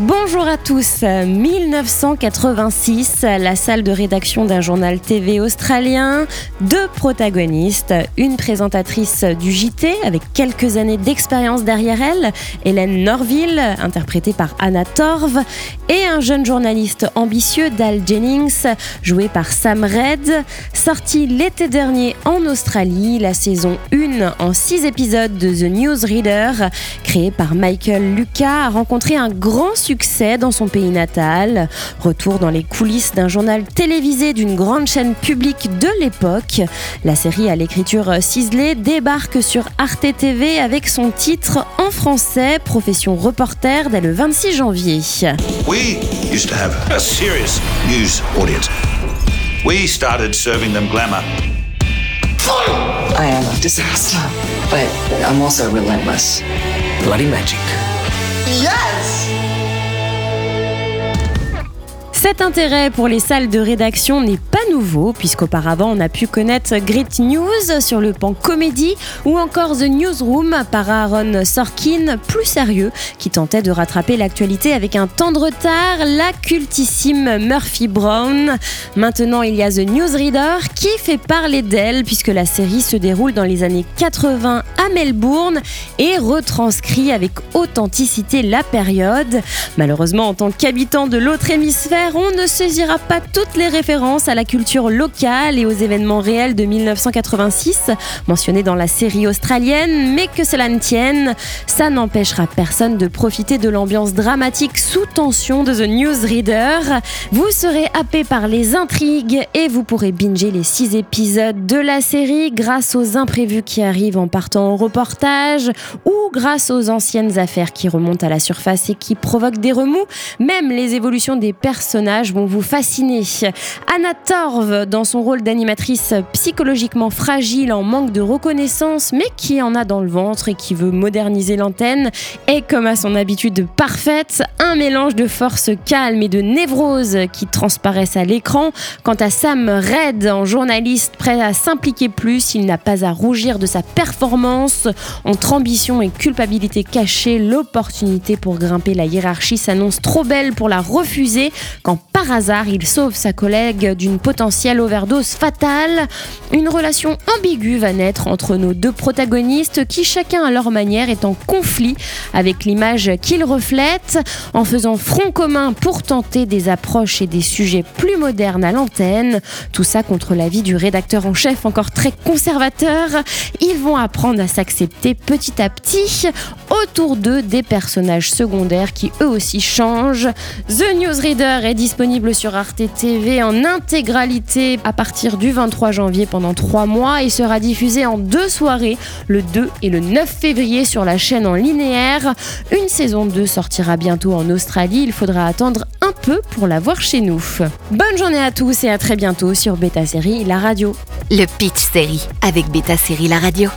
Bonjour à tous. 1986, la salle de rédaction d'un journal TV australien, deux protagonistes, une présentatrice du JT avec quelques années d'expérience derrière elle, Hélène Norville, interprétée par Anna Torv, et un jeune journaliste ambitieux, Dal Jennings, joué par Sam Red, sorti l'été dernier en Australie, la saison 1 en 6 épisodes de The Newsreader, créé par Michael Lucas, a rencontré un grand succès dans son pays natal. Retour dans les coulisses d'un journal télévisé d'une grande chaîne publique de l'époque. La série à l'écriture ciselée débarque sur Arte TV avec son titre en français, Profession reporter, dès le 26 janvier. We used to have a serious news audience. We started serving them glamour. I am a disaster, but I'm also relentless. Bloody magic. Cet intérêt pour les salles de rédaction n'est pas nouveau, puisqu'auparavant on a pu connaître Great News sur le pan comédie ou encore The Newsroom par Aaron Sorkin, plus sérieux, qui tentait de rattraper l'actualité avec un temps de retard, la cultissime Murphy Brown. Maintenant il y a The Newsreader qui fait parler d'elle, puisque la série se déroule dans les années 80 à Melbourne et retranscrit avec authenticité la période. Malheureusement, en tant qu'habitant de l'autre hémisphère, on ne saisira pas toutes les références à la culture locale et aux événements réels de 1986 mentionnés dans la série australienne, mais que cela ne tienne, ça n'empêchera personne de profiter de l'ambiance dramatique sous tension de The Newsreader. Vous serez happé par les intrigues et vous pourrez binger les six épisodes de la série grâce aux imprévus qui arrivent en partant au reportage ou grâce aux anciennes affaires qui remontent à la surface et qui provoquent des remous. Même les évolutions des personnages vont vous fasciner. Anna Dans son rôle d'animatrice psychologiquement fragile, en manque de reconnaissance, mais qui en a dans le ventre et qui veut moderniser l'antenne, est comme à son habitude parfaite, un mélange de force calme et de névrose qui transparaissent à l'écran. Quant à Sam Red, en journaliste prêt à s'impliquer plus, il n'a pas à rougir de sa performance. Entre ambition et culpabilité cachée, l'opportunité pour grimper la hiérarchie s'annonce trop belle pour la refuser quand par hasard il sauve sa collègue d'une potentielle overdose fatale. Une relation ambiguë va naître entre nos deux protagonistes qui chacun à leur manière est en conflit avec l'image qu'ils reflètent en faisant front commun pour tenter des approches et des sujets plus modernes à l'antenne. Tout ça contre l'avis du rédacteur en chef encore très conservateur. Ils vont apprendre à s'accepter petit à petit autour d'eux des personnages secondaires qui eux aussi changent. The Newsreader est sur Arte TV en intégralité à partir du 23 janvier pendant 3 mois et sera diffusé en deux soirées, le 2 et le 9 février sur la chaîne en linéaire. Une saison 2 sortira bientôt en Australie, il faudra attendre un peu pour la voir chez nous. Bonne journée à tous et à très bientôt sur Beta Série, la radio. Le Pitch Série avec Beta Série La Radio.